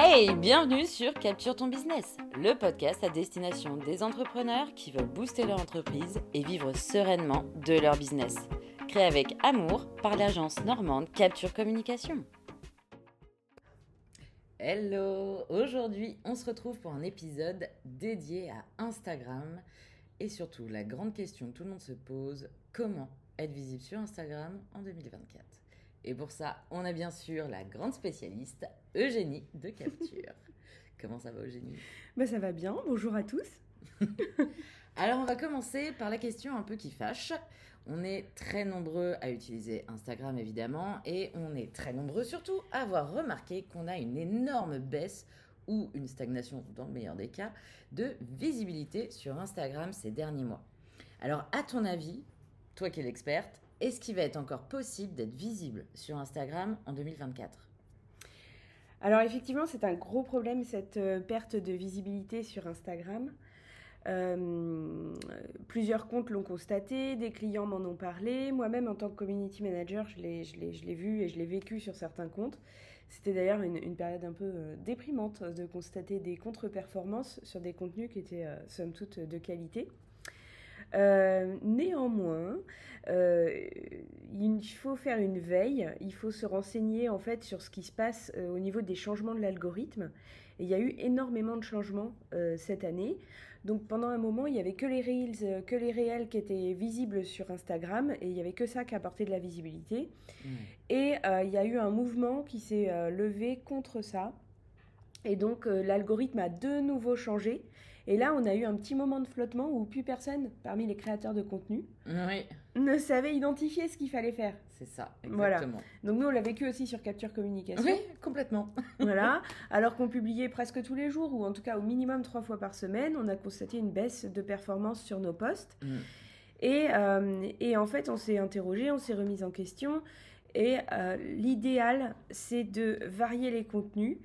Hey, bienvenue sur Capture ton business, le podcast à destination des entrepreneurs qui veulent booster leur entreprise et vivre sereinement de leur business. Créé avec amour par l'agence normande Capture Communication. Hello Aujourd'hui, on se retrouve pour un épisode dédié à Instagram et surtout la grande question que tout le monde se pose, comment être visible sur Instagram en 2024 et pour ça, on a bien sûr la grande spécialiste Eugénie de Capture. Comment ça va Eugénie? Bah, Ça va bien, bonjour à tous. Alors on va commencer par la question un peu qui fâche. On est très nombreux à utiliser Instagram évidemment et on est très nombreux surtout à avoir remarqué qu'on a une énorme baisse ou une stagnation dans le meilleur des cas de visibilité sur Instagram ces derniers mois. Alors à ton avis, toi qui es l'experte, est-ce qu'il va être encore possible d'être visible sur Instagram en 2024 alors effectivement, c'est un gros problème, cette euh, perte de visibilité sur Instagram. Euh, plusieurs comptes l'ont constaté, des clients m'en ont parlé. Moi-même, en tant que community manager, je l'ai vu et je l'ai vécu sur certains comptes. C'était d'ailleurs une, période un peu euh, déprimante de constater des contre-performances sur des contenus qui étaient, somme toute, de qualité. Euh, néanmoins, euh, il faut faire une veille, il faut se renseigner en fait sur ce qui se passe euh, au niveau des changements de l'algorithme. Et il y a eu énormément de changements cette année. Donc pendant un moment, il n'y avait que les reels, que les réels qui étaient visibles sur Instagram et il n'y avait que ça qui apportait de la visibilité. Mmh. Et il y a eu un mouvement qui s'est levé contre ça. Et donc l'algorithme a de nouveau changé et là, on a eu un petit moment de flottement où plus personne, parmi les créateurs de contenu, ne savait identifier ce qu'il fallait faire. C'est ça, exactement. Donc nous, on l'a vécu aussi sur Capture Communication. Oui, complètement. voilà. Alors qu'on publiait presque tous les jours, ou en tout cas au minimum trois fois par semaine, on a constaté une baisse de performance sur nos posts. Mm. Et, euh, et, en fait, on s'est interrogé, on s'est remis en question. Et euh, l'idéal, c'est de varier les contenus.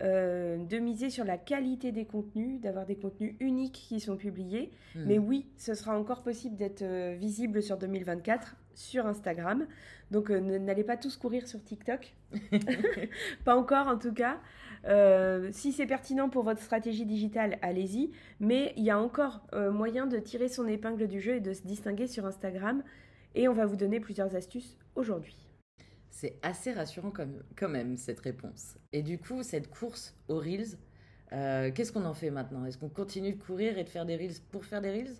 Euh, de miser sur la qualité des contenus, d'avoir des contenus uniques qui sont publiés. Hmm. Mais oui, ce sera encore possible d'être euh, visible sur 2024 sur Instagram. Donc euh, n'allez pas tous courir sur TikTok. pas encore en tout cas. si c'est pertinent pour votre stratégie digitale, allez-y. Mais il y a encore moyen de tirer son épingle du jeu et de se distinguer sur Instagram. Et on va vous donner plusieurs astuces aujourd'hui. C'est assez rassurant quand même, cette réponse. Et du coup, cette course aux Reels, euh, qu'est-ce qu'on en fait maintenant? Est-ce qu'on continue de courir et de faire des Reels pour faire des Reels?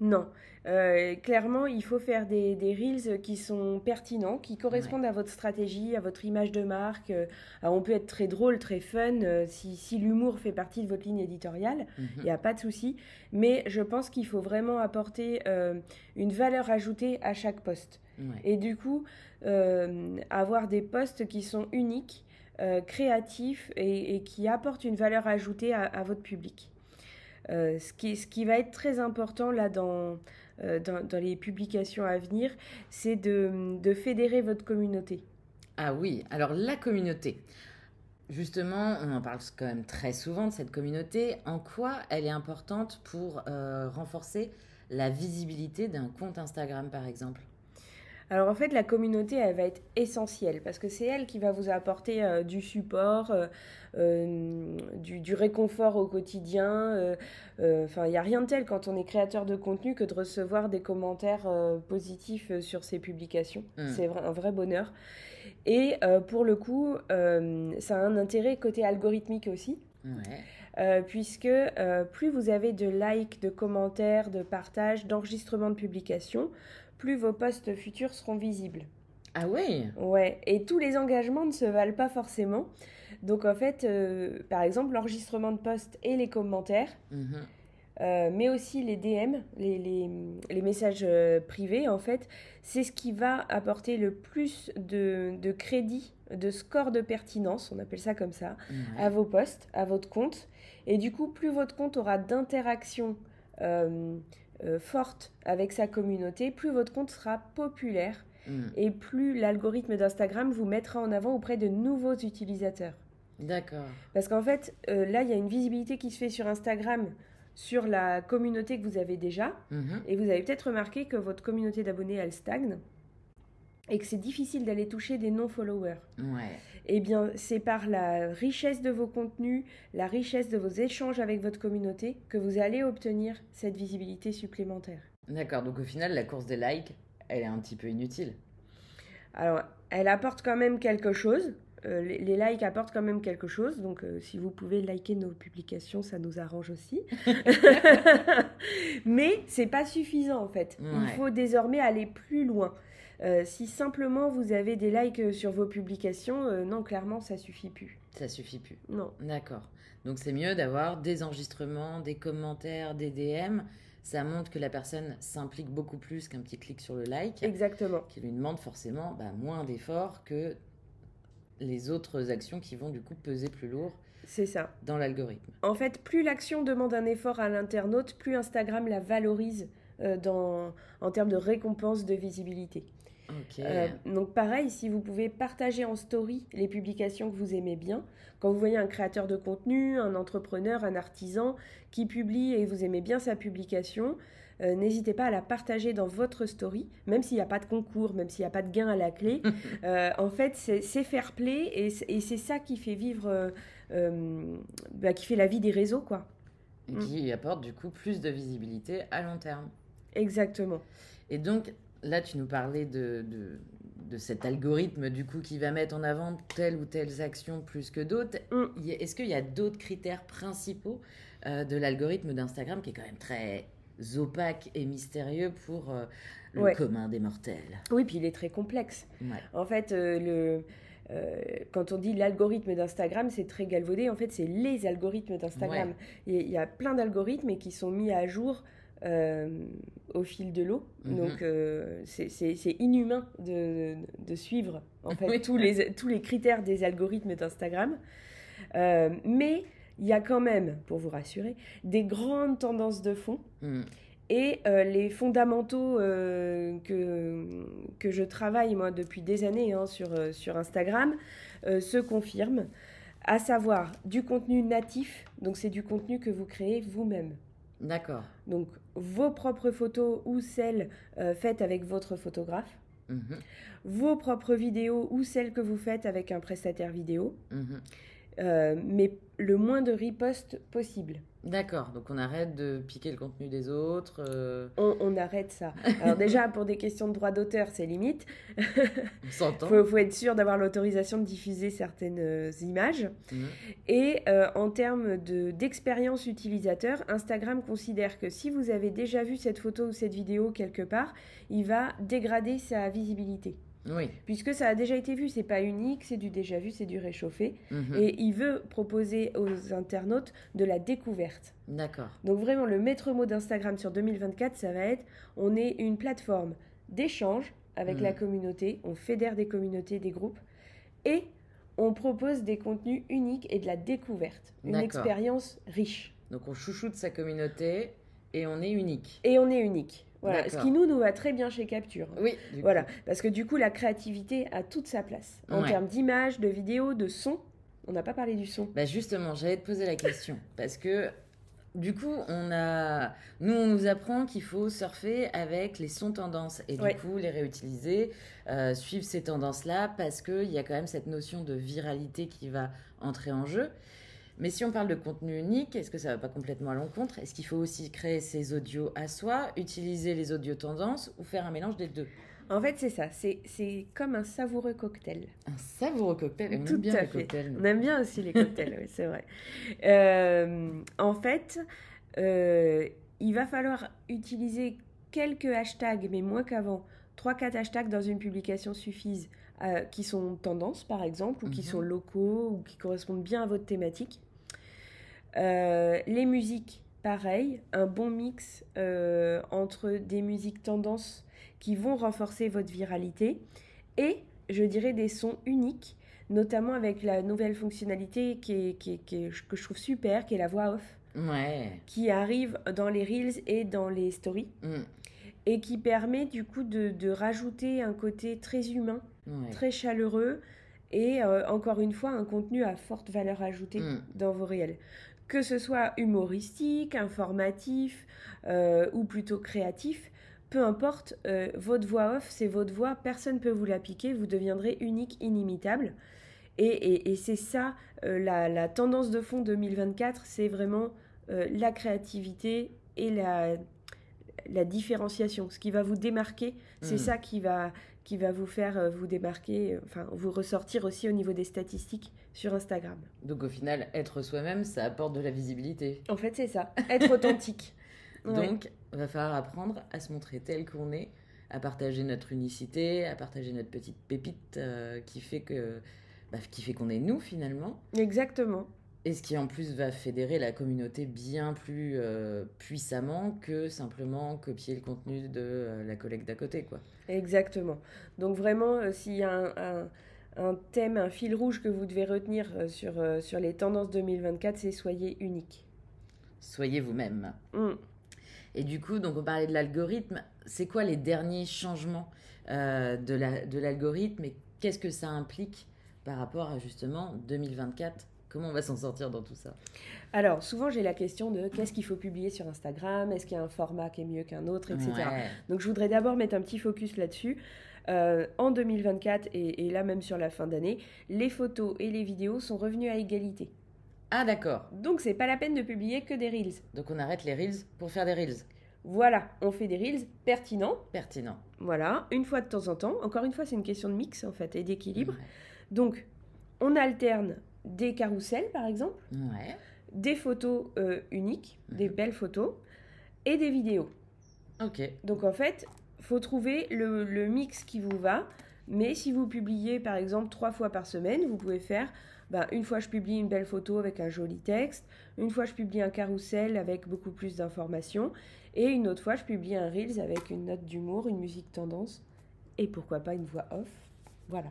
Non. Euh, clairement, il faut faire des, Reels qui sont pertinents, qui correspondent à votre stratégie, à votre image de marque. Euh, on peut être très drôle, très fun, si, l'humour fait partie de votre ligne éditoriale, il mhm. n'y a pas de souci. Mais je pense qu'il faut vraiment apporter une valeur ajoutée à chaque poste. Et du coup, euh, avoir des postes qui sont uniques, euh, créatifs et, qui apportent une valeur ajoutée à, votre public. Euh, ce, qui, ce qui va être très important là dans, dans, les publications à venir, c'est de, de fédérer votre communauté. Ah oui, alors la communauté. Justement, on en parle quand même très souvent de cette communauté. En quoi elle est importante pour renforcer la visibilité d'un compte Instagram, par exemple? Alors en fait, la communauté, elle va être essentielle parce que c'est elle qui va vous apporter euh, du support, euh, euh, du, réconfort au quotidien. Enfin, il n'y a rien de tel quand on est créateur de contenu que de recevoir des commentaires positifs sur ses publications. Hmm. C'est un vrai bonheur. Et pour le coup, ça a un intérêt côté algorithmique aussi. puisque plus vous avez de likes, de commentaires, de partages, d'enregistrements de publications, plus vos postes futurs seront visibles. Ah oui Ouais, et tous les engagements ne se valent pas forcément. Donc en fait, euh, par exemple, l'enregistrement de postes et les commentaires, mhm. euh, mais aussi les DM, les, messages euh, privés, en fait, c'est ce qui va apporter le plus de, crédit, de score de pertinence, on appelle ça comme ça, à vos postes, à votre compte. Et du coup, plus votre compte aura d'interaction euh, forte avec sa communauté, plus votre compte sera populaire hmm. et plus l'algorithme d'Instagram vous mettra en avant auprès de nouveaux utilisateurs. D'accord. Parce qu'en fait, euh, là, il y a une visibilité qui se fait sur Instagram sur la communauté que vous avez déjà. Mhm. Et vous avez peut-être remarqué que votre communauté d'abonnés, elle stagne. et que c'est difficile d'aller toucher des non-followers. Ouais. Eh bien, c'est par la richesse de vos contenus, la richesse de vos échanges avec votre communauté que vous allez obtenir cette visibilité supplémentaire. D'accord, donc au final, la course des likes, elle est un petit peu inutile. Alors, elle apporte quand même quelque chose. Euh, les, les likes apportent quand même quelque chose. Donc, euh, si vous pouvez liker nos publications, ça nous arrange aussi. Mais c'est pas suffisant en fait. Il faut désormais aller plus loin. Euh, si simplement vous avez des likes sur vos publications, non, clairement, ça suffit plus. Ça suffit plus. Non. D'accord. Donc c'est mieux d'avoir des enregistrements, des commentaires, des DM. Ça montre que la personne s'implique beaucoup plus qu'un petit clic sur le like, Exactement. qui lui demande forcément bah, moins d'efforts que les autres actions qui vont du coup peser plus lourd C'est ça. dans l'algorithme. En fait, plus l'action demande un effort à l'internaute, plus Instagram la valorise euh, dans, en termes de récompense de visibilité. Euh, donc pareil, si vous pouvez partager en story les publications que vous aimez bien, quand vous voyez un créateur de contenu, un entrepreneur, un artisan qui publie et vous aimez bien sa publication, euh, n'hésitez pas à la partager dans votre story, même s'il n'y a pas de concours, même s'il n'y a pas de gain à la clé. Euh, en fait, c'est fair play et, c'est- et c'est ça qui fait vivre, bah, qui fait la vie des réseaux, quoi. Et qui apporte du coup plus de visibilité à long terme. Exactement. Et donc, là, tu nous parlais de, de, de cet algorithme, du coup, qui va mettre en avant telle ou telle action plus que d'autres. Mm. Est-ce qu'il y a d'autres critères principaux euh, de l'algorithme d'Instagram qui est quand même très opaque et mystérieux pour euh, le Ouais. commun des mortels? Oui, puis il est très complexe. Ouais. En fait, euh, le, euh, quand on dit l'algorithme d'Instagram, c'est très galvaudé. En fait, c'est les algorithmes d'Instagram. Il y a- il y a plein d'algorithmes qui sont mis à jour au fil de l'eau. Mhm. Donc, euh, c'est- inhumain de, de suivre en fait, Oui. tous, les, tous les critères des algorithmes d'Instagram. Euh, mais il y a quand même, pour vous rassurer, des grandes tendances de fond. Mm. Et euh, les fondamentaux euh, que, que je travaille moi depuis des années hein, sur, euh, sur Instagram euh, se confirment, à savoir du contenu natif, donc c'est du contenu que vous créez vous-même. D'accord. Donc vos propres photos ou celles euh, faites avec votre photographe, Mhm. vos propres vidéos ou celles que vous faites avec un prestataire vidéo, Mhm. euh, mais le moins de ripostes possible. D'accord. Donc, on arrête de piquer le contenu des autres. euh, On, on arrête ça. Alors déjà, pour des questions de droit d'auteur, c'est limite. on s'entend. Il faut, faut être sûr d'avoir l'autorisation de diffuser certaines euh, images. Et euh, en termes de- d'expérience utilisateur, Instagram considère que si vous avez déjà vu cette photo ou cette vidéo quelque part, il va dégrader sa visibilité. Oui. Puisque ça a déjà été vu, c'est pas unique, c'est du déjà vu, c'est du réchauffé. Mhm. Et il veut proposer aux internautes de la découverte. D'accord. Donc vraiment, le maître mot d'Instagram sur 2024, ça va être, on est une plateforme d'échange avec la communauté, on fédère des communautés, des groupes, et on propose des contenus uniques et de la découverte, une expérience riche. Donc, on chouchoute sa communauté et on est unique. Et on est unique. Voilà, ce qui nous, nous va très bien chez Capture. Oui. Voilà, coup. parce que du coup, la créativité a toute sa place. En Ouais. termes d'images, de vidéos, de son, on n'a pas parlé du son. Bah justement, j'allais te poser la question. Parce que du coup, on a, nous, on nous apprend qu'il faut surfer avec les sons tendances et du Ouais. coup les réutiliser, euh, suivre ces tendances-là parce qu'il y a quand même cette notion de viralité qui va entrer en jeu. Mais si on parle de contenu unique, est-ce que ça va pas complètement à l'encontre? Est-ce qu'il faut aussi créer ses audios à soi, utiliser les audios tendances ou faire un mélange des deux? En fait, c'est ça, c'est comme un savoureux cocktail. Un savoureux cocktail. On Tout aime bien à les fait. cocktails. nous. On aime bien aussi les cocktails, oui, c'est vrai. Euh, en fait, euh, il va falloir utiliser quelques hashtags, mais moins qu'avant. 3-4 hashtags dans une publication suffisent, euh, qui sont tendances, par exemple, ou qui Mhm. sont locaux, ou qui correspondent bien à votre thématique. Euh, les musiques, pareil, un bon mix euh, entre des musiques tendances qui vont renforcer votre viralité et, je dirais, des sons uniques notamment avec la nouvelle fonctionnalité qui est, qui est- qui est- que je trouve super, qui est la voix off, Ouais. qui arrive dans les reels et dans les stories, Mm. et qui permet du coup de, de rajouter un côté très humain, Ouais. très chaleureux, et euh, encore une fois un contenu à forte valeur ajoutée Mm. dans vos réels. Que ce soit humoristique, informatif, euh, ou plutôt créatif, peu importe, euh, votre voix off, c'est votre voix, personne ne peut vous la piquer, vous deviendrez unique, inimitable. Et, c'est ça, euh, la, tendance de fond 2024, c'est vraiment la créativité et la, la différenciation. Ce qui va vous démarquer, c'est hmm. ça qui va, qui va vous faire vous démarquer, enfin vous ressortir aussi au niveau des statistiques sur Instagram. Donc au final, être soi-même, ça apporte de la visibilité. En fait, c'est ça, être authentique. Donc, il va falloir apprendre à se montrer tel qu'on est, à partager notre unicité, à partager notre petite pépite euh, qui fait que bah, qui fait qu'on est nous finalement. Exactement. Et ce qui en plus va fédérer la communauté bien plus euh, puissamment que simplement copier le contenu de euh, la collègue d'à côté, quoi. Exactement. Donc vraiment, s'il y a un, un, thème, un fil rouge que vous devez retenir sur, sur les tendances 2024, c'est soyez unique. Soyez vous-même. Mm. Et du coup, donc on parlait de l'algorithme. C'est quoi les derniers changements euh, de l'algorithme et qu'est-ce que ça implique par rapport à justement 2024 Comment on va s'en sortir dans tout ça? Alors, souvent j'ai la question de qu'est-ce qu'il faut publier sur Instagram? Est-ce qu'il y a un format qui est mieux qu'un autre, etc. Donc je voudrais d'abord mettre un petit focus là-dessus. Euh, en 2024 et, et, là même sur la fin d'année, les photos et les vidéos sont revenus à égalité. Ah d'accord. Donc c'est pas la peine de publier que des reels. Donc on arrête les reels pour faire des reels. Voilà, on fait des reels pertinents. Pertinents. Voilà, une fois de temps en temps. Encore une fois, c'est une question de mix en fait et d'équilibre. Donc, on alterne des carousels par exemple, des photos euh, uniques, des mhm. belles photos et des vidéos. Ok. Donc en fait, faut trouver le, mix qui vous va. Mais si vous publiez par exemple trois fois par semaine, vous pouvez faire bah, une fois je publie une belle photo avec un joli texte, une fois je publie un carrousel avec beaucoup plus d'informations, et une autre fois je publie un Reels avec une note d'humour, une musique tendance, et pourquoi pas une voix off. Voilà.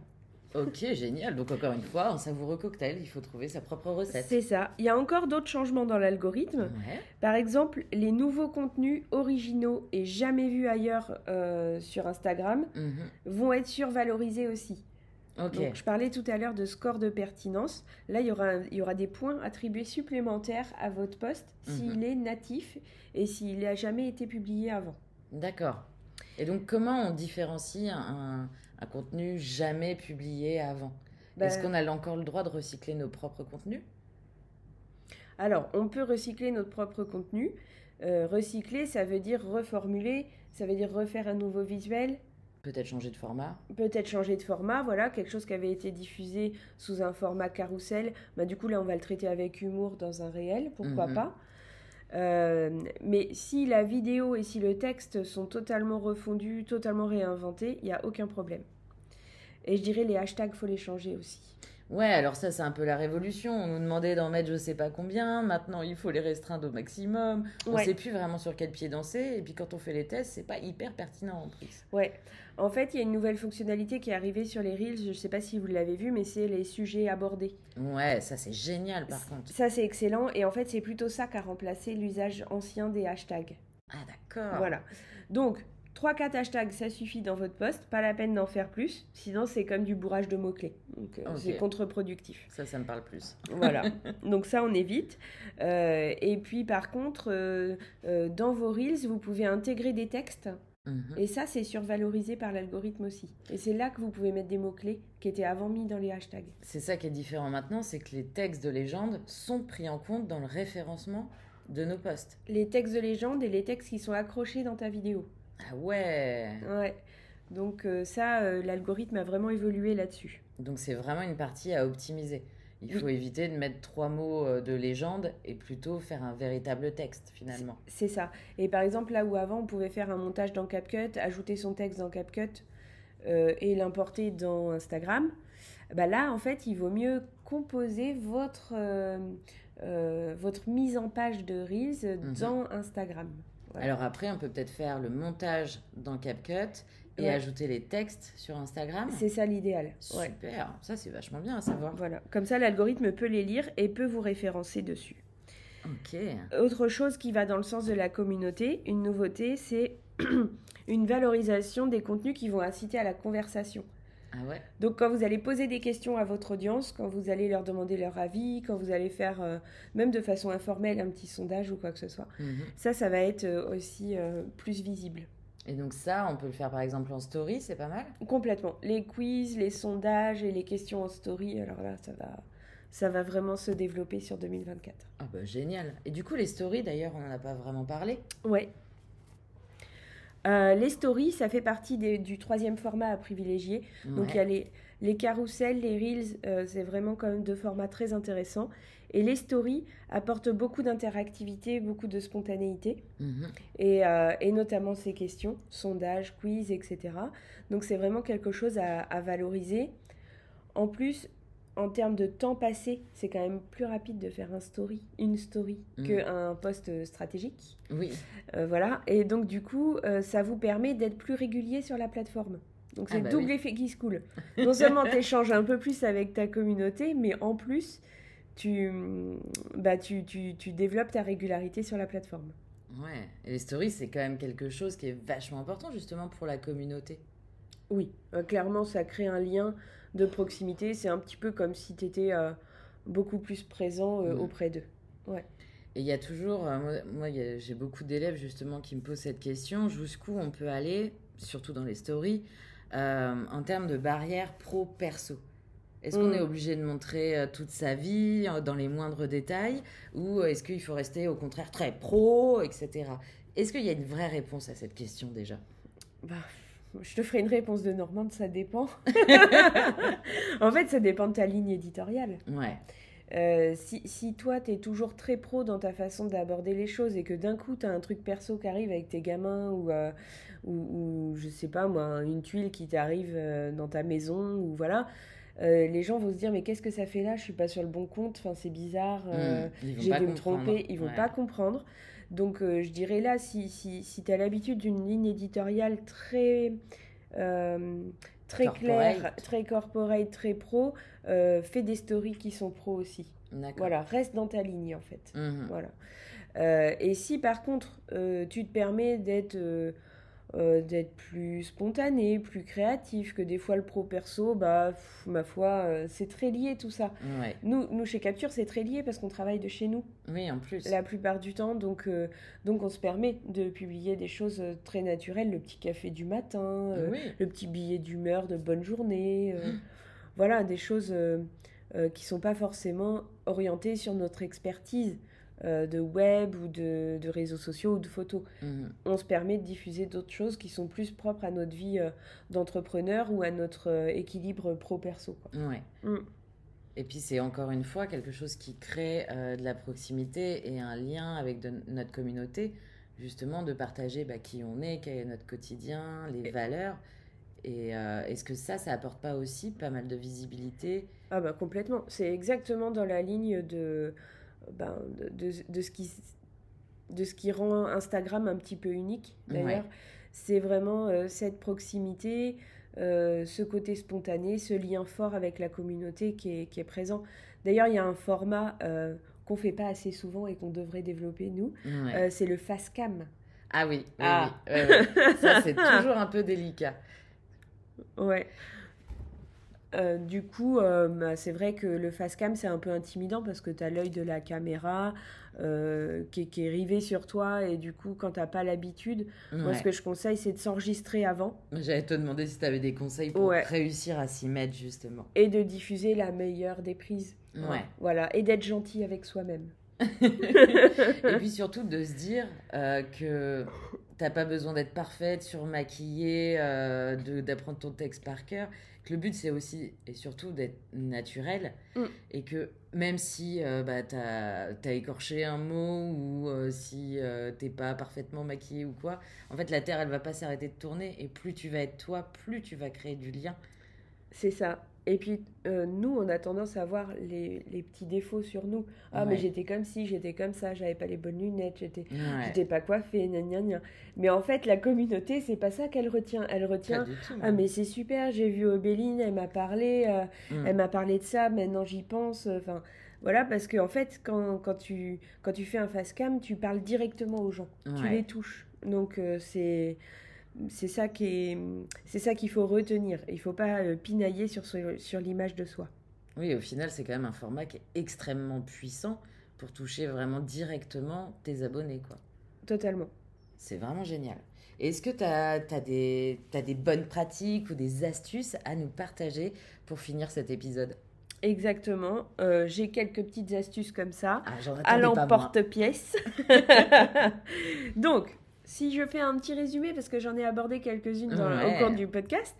Ok, génial. Donc encore une fois, un savoureux cocktail, il faut trouver sa propre recette. C'est ça. Il y a encore d'autres changements dans l'algorithme. Par exemple, les nouveaux contenus originaux et jamais vus ailleurs euh, sur Instagram mhm. vont être survalorisés aussi. Donc, je parlais tout à l'heure de score de pertinence. Là, il y aura, il y aura des points attribués supplémentaires à votre poste s'il mhm. est natif et s'il n'a jamais été publié avant. D'accord. Et donc, comment on différencie un, un contenu jamais publié avant ben Est-ce qu'on a encore le droit de recycler nos propres contenus? Alors, on peut recycler notre propre contenu. Euh, recycler, ça veut dire reformuler, ça veut dire refaire un nouveau visuel, Peut-être changer de format Peut-être changer de format, voilà, quelque chose qui avait été diffusé sous un format carrousel. Bah, du coup, là, on va le traiter avec humour dans un réel, pourquoi mhm. pas. Euh, mais si la vidéo et si le texte sont totalement refondus, totalement réinventés, il n'y a aucun problème. Et je dirais les hashtags, faut les changer aussi. Ouais, alors ça, c'est un peu la révolution. On nous demandait d'en mettre je sais pas combien. Maintenant, il faut les restreindre au maximum. On ne sait plus vraiment sur quel pied danser. Et puis, quand on fait les tests, c'est pas hyper pertinent en plus. Ouais. En fait, il y a une nouvelle fonctionnalité qui est arrivée sur les Reels. Je ne sais pas si vous l'avez vu, mais c'est les sujets abordés. Ouais, ça, c'est génial par contre. Ça, c'est excellent. Et en fait, c'est plutôt ça qui a remplacé l'usage ancien des hashtags. Ah, d'accord. Voilà. Donc, 3-4 hashtags, ça suffit dans votre poste, pas la peine d'en faire plus, sinon c'est comme du bourrage de mots-clés. Donc euh, c'est contre-productif. Ça, ça me parle plus. Voilà, donc ça on évite. Euh, et puis par contre, euh, dans vos Reels, vous pouvez intégrer des textes. Mhm. Et ça, c'est survalorisé par l'algorithme aussi. Et c'est là que vous pouvez mettre des mots-clés qui étaient avant mis dans les hashtags. C'est ça qui est différent maintenant, c'est que les textes de légende sont pris en compte dans le référencement de nos posts. Les textes de légende et les textes qui sont accrochés dans ta vidéo. Ah ouais Ouais. Donc euh, ça, euh, l'algorithme a vraiment évolué là-dessus. Donc c'est vraiment une partie à optimiser. Il faut éviter de mettre trois mots euh, de légende et plutôt faire un véritable texte finalement. C'est ça. Et par exemple, là où avant on pouvait faire un montage dans CapCut, ajouter son texte dans CapCut et l'importer dans Instagram, bah là en fait il vaut mieux composer votre, votre mise en page de Reels mhm. dans Instagram. Alors après, on peut peut-être faire le montage dans CapCut et ajouter les textes sur Instagram. C'est ça l'idéal. Super, ça c'est vachement bien à savoir. Voilà, comme ça l'algorithme peut les lire et peut vous référencer dessus. Ok. Autre chose qui va dans le sens de la communauté, une nouveauté, c'est une valorisation des contenus qui vont inciter à la conversation. Ah Donc quand vous allez poser des questions à votre audience, quand vous allez leur demander leur avis, quand vous allez faire euh, même de façon informelle un petit sondage ou quoi que ce soit, mhm. ça, ça va être euh, aussi euh, plus visible. Et donc ça, on peut le faire par exemple en story, c'est pas mal? Complètement. Les quiz, les sondages et les questions en story, alors là, ça va, ça va vraiment se développer sur 2024. Ah bah génial. Et du coup, les stories, d'ailleurs, on n'en a pas vraiment parlé. Ouais. Euh, les stories, ça fait partie des- du troisième format à privilégier. Donc il y a les, les carousels, les reels, euh, c'est vraiment quand même deux formats très intéressants. Et les stories apportent beaucoup d'interactivité, beaucoup de spontanéité, Mhm. et, euh, et notamment ces questions, sondages, quiz, etc. Donc c'est vraiment quelque chose à, à valoriser. En plus, en termes de temps passé, c'est quand même plus rapide de faire un story, une story, Mhm. qu'un post stratégique. Oui. Euh, voilà, et donc du coup, euh, ça vous permet d'être plus régulier sur la plateforme. Donc c'est Ah bah double oui. effet qui se coule. Non seulement tu échanges un peu plus avec ta communauté, mais en plus, tu, bah, tu, tu, tu développes ta régularité sur la plateforme. Ouais. Et les stories, c'est quand même quelque chose qui est vachement important justement pour la communauté. Oui, euh, clairement, ça crée un lien de proximité. C'est un petit peu comme si tu étais beaucoup plus présent euh, auprès d'eux. Et il y a toujours, euh, moi, j'ai beaucoup d'élèves justement qui me posent cette question, jusqu'où on peut aller, surtout dans les stories, euh, en termes de barrières pro-perso Est-ce qu'on Mm. est obligé de montrer euh, toute sa vie euh, dans les moindres détails ou est-ce qu'il faut rester au contraire très pro, etc. Est-ce qu'il y a une vraie réponse à cette question déjà? Bah, je te ferai une réponse de Normande, ça dépend. en fait, ça dépend de ta ligne éditoriale. Ouais. Euh, si, si toi, tu es toujours très pro dans ta façon d'aborder les choses et que d'un coup, tu as un truc perso qui arrive avec tes gamins ou, euh, ou, ou, je sais pas moi, une tuile qui t'arrive euh, dans ta maison ou voilà, euh, les gens vont se dire mais qu'est-ce que ça fait là? Je suis pas sur le bon compte, enfin, c'est bizarre, euh, Mm. Ils vont j'ai dû me tromper, ils vont Ouais. pas comprendre. Donc euh, je dirais là, si, si, si tu as l'habitude d'une ligne éditoriale très... euh, très claire, très corporate, très pro, euh, fais des stories qui sont pro aussi. Voilà, reste dans ta ligne en fait. Mhm. Voilà. Euh, et si par contre euh, tu te permets d'être euh, d'être plus spontané, plus créatif, que des fois le pro perso, bah pff, ma foi, euh, c'est très lié tout ça. Ouais. Nous, nous chez Capture, c'est très lié parce qu'on travaille de chez nous Oui, en plus. la plupart du temps, donc euh, donc on se permet de publier des choses très naturelles, le petit café du matin, Oui. le petit billet d'humeur de bonne journée, voilà, des choses qui sont pas forcément orientées sur notre expertise euh, de web ou de, de réseaux sociaux ou de photos. Mhm. On se permet de diffuser d'autres choses qui sont plus propres à notre vie euh, d'entrepreneur ou à notre euh, équilibre pro-perso. Ouais. Mm. Et puis c'est encore une fois quelque chose qui crée de la proximité et un lien avec de- notre communauté, justement de partager bah, qui on est, quel est notre quotidien, les valeurs. Et euh, est-ce que ça, ça apporte pas aussi pas mal de visibilité? Ah bah complètement. C'est exactement dans la ligne de, ben, de, de, de ce qui, de ce qui rend Instagram un petit peu unique, d'ailleurs. Ouais. C'est vraiment euh, cette proximité, euh, ce côté spontané, ce lien fort avec la communauté qui est, qui est présent. D'ailleurs, il y a un format euh, qu'on fait pas assez souvent et qu'on devrait développer, nous. Ouais. Euh, c'est le face cam. Ah oui, oui, ah. oui, ouais, ouais. ça c'est toujours un peu délicat. Ouais. Euh, du coup, euh, bah, c'est vrai que le face cam, c'est un peu intimidant parce que tu as l'œil de la caméra euh, qui, est, qui est rivé sur toi et du coup, quand t'as pas l'habitude, moi, ce que je conseille, c'est de s'enregistrer avant J'allais te demander si tu avais des conseils pour Ouais. réussir à s'y mettre justement. et de diffuser la meilleure des prises. Ouais. Voilà, et d'être gentil avec soi-même. Et puis surtout de se dire que t'as pas besoin d'être parfaite, surmaquillée, d'apprendre ton texte par cœur. Que le but c'est aussi et surtout d'être naturel Mm. et que même si euh, bah, t'as as écorché un mot ou euh, si euh, t'es pas parfaitement maquillée ou quoi, en fait la terre elle va pas s'arrêter de tourner et plus tu vas être toi, plus tu vas créer du lien. C'est ça. Et puis, euh, nous, on a tendance à voir les, les petits défauts sur nous. Ah, mais j'étais comme ci, j'étais comme ça, j'avais pas les bonnes lunettes, j'étais Ouais. j'étais pas coiffée, gna gna gna. Mais en fait, la communauté, c'est pas ça qu'elle retient. Elle retient. Ah, mais c'est super, j'ai vu Obéline, elle m'a parlé, euh, Mm. elle m'a parlé de ça, maintenant j'y pense. euh, Enfin, voilà, parce qu'en en fait, quand, quand, tu, quand tu fais un face cam, tu parles directement aux gens, tu les touches. Donc, euh, c'est. C'est ça qui est, c'est ça qu'il faut retenir. Il faut pas euh, pinailler sur, sur l'image de soi. Oui, au final, c'est quand même un format qui est extrêmement puissant pour toucher vraiment directement tes abonnés, quoi. Totalement. C'est vraiment génial. Est-ce que tu as, des, as des bonnes pratiques ou des astuces à nous partager pour finir cet épisode? Exactement. Euh, j'ai quelques petites astuces comme ça, ah, à l'emporte-pièce. Donc, si je fais un petit résumé, parce que j'en ai abordé quelques-unes au cours du podcast,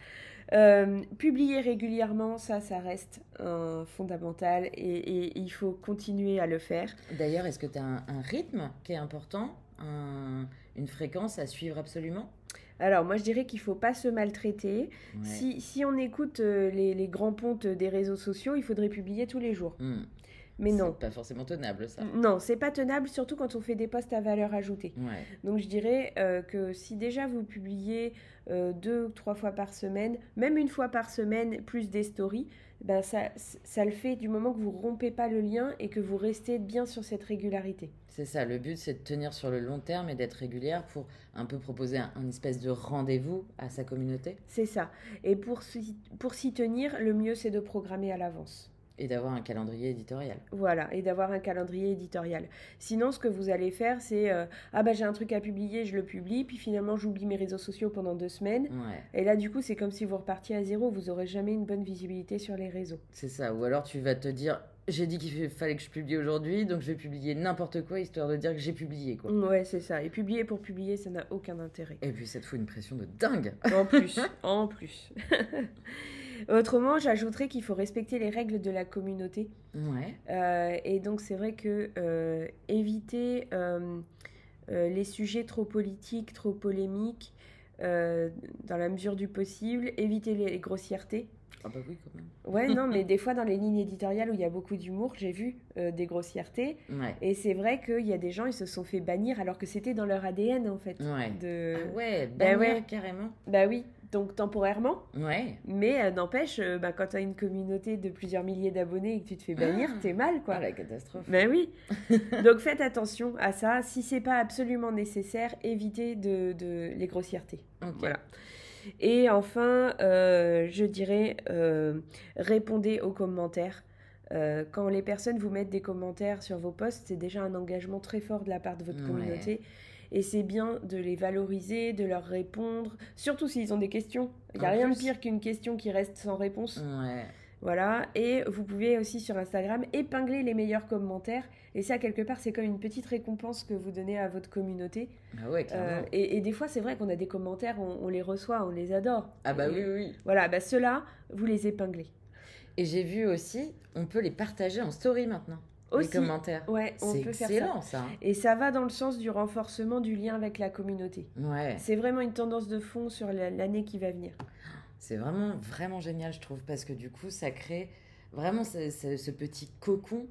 euh, publier régulièrement, ça, ça reste fondamental et, il faut continuer à le faire. D'ailleurs, est-ce que tu as un, rythme qui est important, une fréquence à suivre absolument? Alors, moi, je dirais qu'il ne faut pas se maltraiter. Si, on écoute euh, les, grands pontes des réseaux sociaux, il faudrait publier tous les jours. Hmm. Mais non. C'est pas forcément tenable, ça. Non, c'est pas tenable, surtout quand on fait des posts à valeur ajoutée. Donc, je dirais euh, que si déjà vous publiez euh, deux ou trois fois par semaine, même une fois par semaine, plus des stories, ben ça, ça le fait du moment que vous rompez pas le lien et que vous restez bien sur cette régularité. C'est ça, le but c'est de tenir sur le long terme et d'être régulière pour un peu proposer un, espèce de rendez-vous à sa communauté. C'est ça. Et pour, pour s'y tenir, le mieux c'est de programmer à l'avance. Et d'avoir un calendrier éditorial. Voilà, et d'avoir un calendrier éditorial. Sinon, ce que vous allez faire, c'est euh, ah bah j'ai un truc à publier, je le publie, puis finalement j'oublie mes réseaux sociaux pendant deux semaines. Et là, du coup, c'est comme si vous repartiez à zéro, vous aurez jamais une bonne visibilité sur les réseaux. C'est ça. Ou alors tu vas te dire j'ai dit qu'il fallait que je publie aujourd'hui, donc je vais publier n'importe quoi histoire de dire que j'ai publié. Quoi. Ouais, c'est ça. Et publier pour publier, ça n'a aucun intérêt. Et puis ça te fout une pression de dingue. En plus, en plus. Autrement, j'ajouterais qu'il faut respecter les règles de la communauté. Ouais. Euh, et donc, c'est vrai que euh, éviter euh, les sujets trop politiques, trop polémiques, dans la mesure du possible, éviter les grossièretés. Ah bah oui, quand même. Ouais, non, mais des fois, dans les lignes éditoriales où il y a beaucoup d'humour, j'ai vu des grossièretés. Et c'est vrai qu'il y a des gens, ils se sont fait bannir alors que c'était dans leur ADN, en fait. Ouais. De... Ah ouais, bah bannir carrément. Bah oui donc temporairement. Ouais. Mais euh, n'empêche, euh, bah, quand tu as une communauté de plusieurs milliers d'abonnés et que tu te fais bannir, ah. t'es mal, quoi. Ah, la catastrophe. Ben oui. donc faites attention à ça. Si c'est pas absolument nécessaire, évitez de, les grossièretés. Voilà. Et enfin, euh, je dirais, répondez aux commentaires. quand les personnes vous mettent des commentaires sur vos posts, c'est déjà un engagement très fort de la part de votre communauté. Et c'est bien de les valoriser, de leur répondre, surtout s'ils ont des questions. Il n'y a rien de pire qu'une question qui reste sans réponse. Ouais. Voilà, et vous pouvez aussi sur Instagram épingler les meilleurs commentaires. Et ça, quelque part, c'est comme une petite récompense que vous donnez à votre communauté. Ah ouais, euh, et, des fois, c'est vrai qu'on a des commentaires, on, les reçoit, on les adore. Ah bah oui, oui. Voilà, bah ceux-là, vous les épinglez. Et j'ai vu aussi, on peut les partager en story maintenant les commentaires. Ouais, on peut faire excellent, ça. ça. Et ça va dans le sens du renforcement du lien avec la communauté. Ouais. C'est vraiment une tendance de fond sur l'année qui va venir. C'est vraiment, vraiment génial, je trouve, parce que du coup, ça crée vraiment ce, petit cocon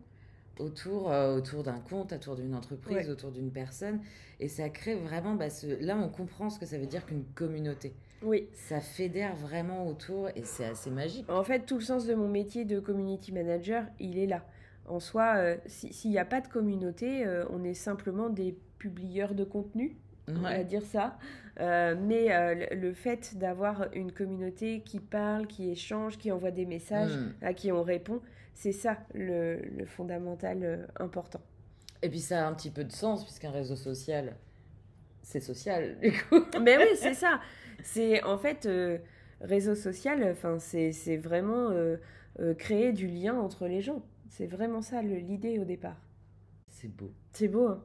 autour, euh, autour d'un compte, autour d'une entreprise, autour d'une personne. Et ça crée vraiment, bah, ce... là, on comprend ce que ça veut dire qu'une communauté. Oui. Ça fédère vraiment autour et c'est assez magique. En fait, tout le sens de mon métier de community manager, il est là. En soi, euh, s'il n'y a pas de communauté, euh, on est simplement des publieurs de contenu, on va dire ça. Euh, mais le fait d'avoir une communauté qui parle, qui échange, qui envoie des messages, hmm. à qui on répond, c'est ça le, fondamental important. Et puis ça a un petit peu de sens, puisqu'un réseau social, c'est social, du coup. Mais oui, c'est ça. C'est en fait, réseau social, c'est vraiment créer du lien entre les gens. C'est vraiment ça l'idée au départ. C'est beau. C'est beau, hein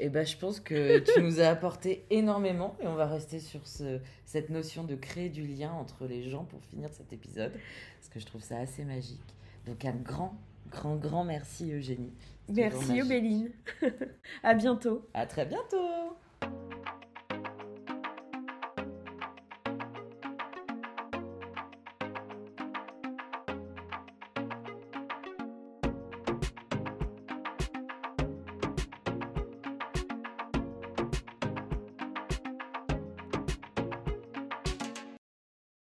eh ben, je pense que tu nous as apporté énormément et on va rester sur ce, cette notion de créer du lien entre les gens pour finir cet épisode parce que je trouve ça assez magique. Donc un grand, grand, grand merci Eugénie. Merci Obéline. à bientôt. À très bientôt.